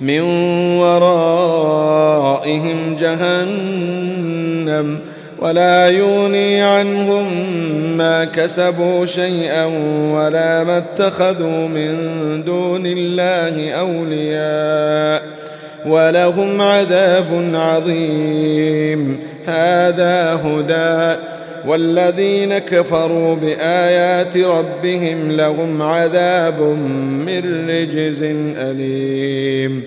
من ورائهم جهنم ولا يغني عنهم ما كسبوا شيئا ولا ما اتخذوا من دون الله أولياء ولهم عذاب عظيم. هذا هدى والذين كفروا بآيات ربهم لهم عذاب من رجز أليم.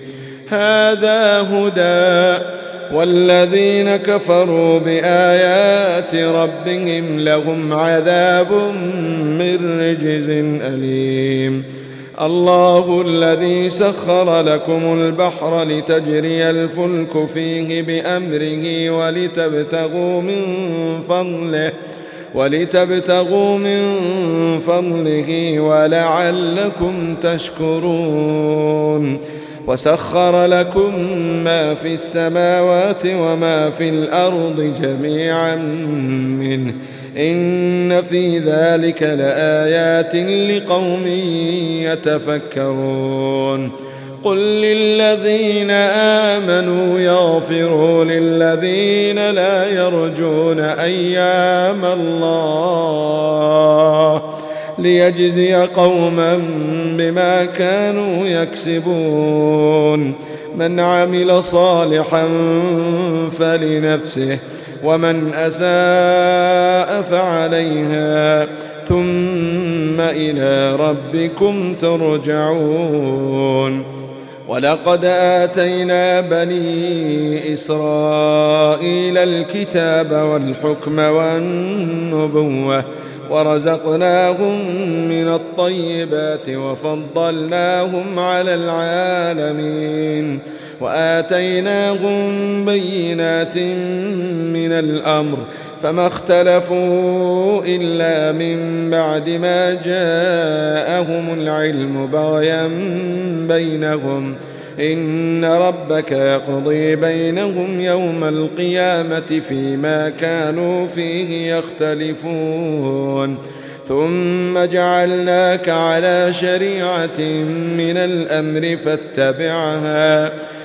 هذا هدى. والذين كفروا بآيات ربهم لهم عذاب من رجز أليم. الله الذي سخر لكم البحر لتجري الفلك فيه بأمره ولتبتغوا من فضله ولتبتغوا من فضله ولعلكم تشكرون. وسخر لكم ما في السماوات وما في الأرض جميعا منه. إن في ذلك لآيات لقوم يتفكرون. قل للذين آمنوا يغفروا للذين لا يرجون أيام الله. ليجزي قوما بما كانوا يكسبون. من عمل صالحا فلنفسه ومن أساء فعليها. ثم إلى ربكم ترجعون. ولقد آتينا بني إسرائيل الكتاب والحكم والنبوة ورزقناهم من الطيبات وفضلناهم على العالمين وآتيناهم بينات من الأمر فما اختلفوا إلا من بعد ما جاءهم العلم بغيا بينهم. إن ربك يقضي بينهم يوم القيامة فيما كانوا فيه يختلفون. ثم جعلناك على شريعة من الأمر فاتبعها.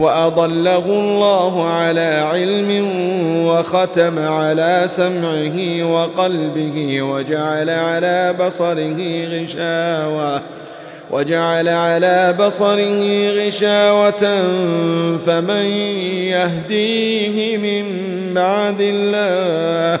وأضله الله على علم وختم على سمعه وقلبه وجعل على بصره غشاوة وجعل على بصره غشاوة فمن يهديه من بعد الله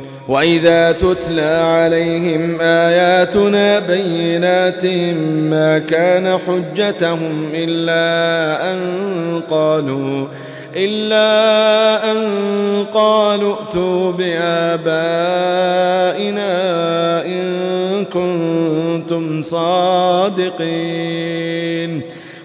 وإذا تتلى عليهم آياتنا بينات ما كان حجتهم إلا أن قالوا إلا أن قالوا ائتوا بآبائنا إن كنتم صادقين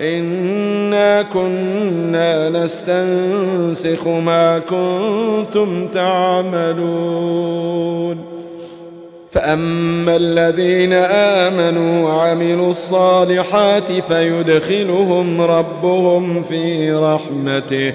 إنا كنا نستنسخ ما كنتم تعملون فأما الذين آمنوا وعملوا الصالحات فيدخلهم ربهم في رحمته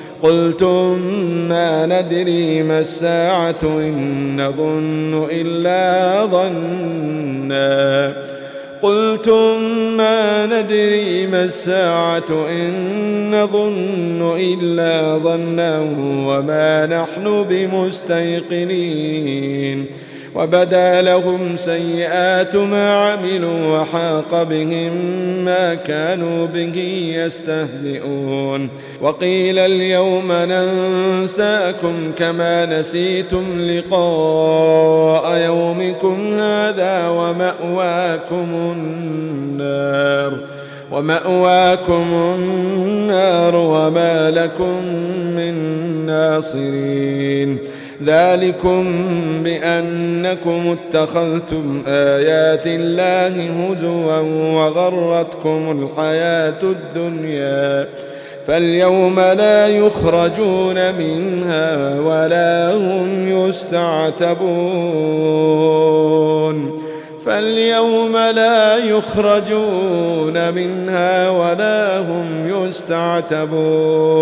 قلتم ما ندري ما الساعة إن نظن إلا ظنا. قلتم ما ندري ما الساعة إن نظن إلا ظنا وما نحن بمستيقنين. وبدا لهم سيئات ما عملوا وحاق بهم ما كانوا به يستهزئون. وقيل اليوم ننساكم كما نسيتم لقاء يومكم هذا ومأواكم النار. ومأواكم النار وما لكم من ناصرين. ذلكم بأنكم اتخذتم آيات الله هزوا وغرتكم الحياة الدنيا فاليوم لا يخرجون منها ولا هم يستعتبون فاليوم لا يخرجون منها ولا هم يستعتبون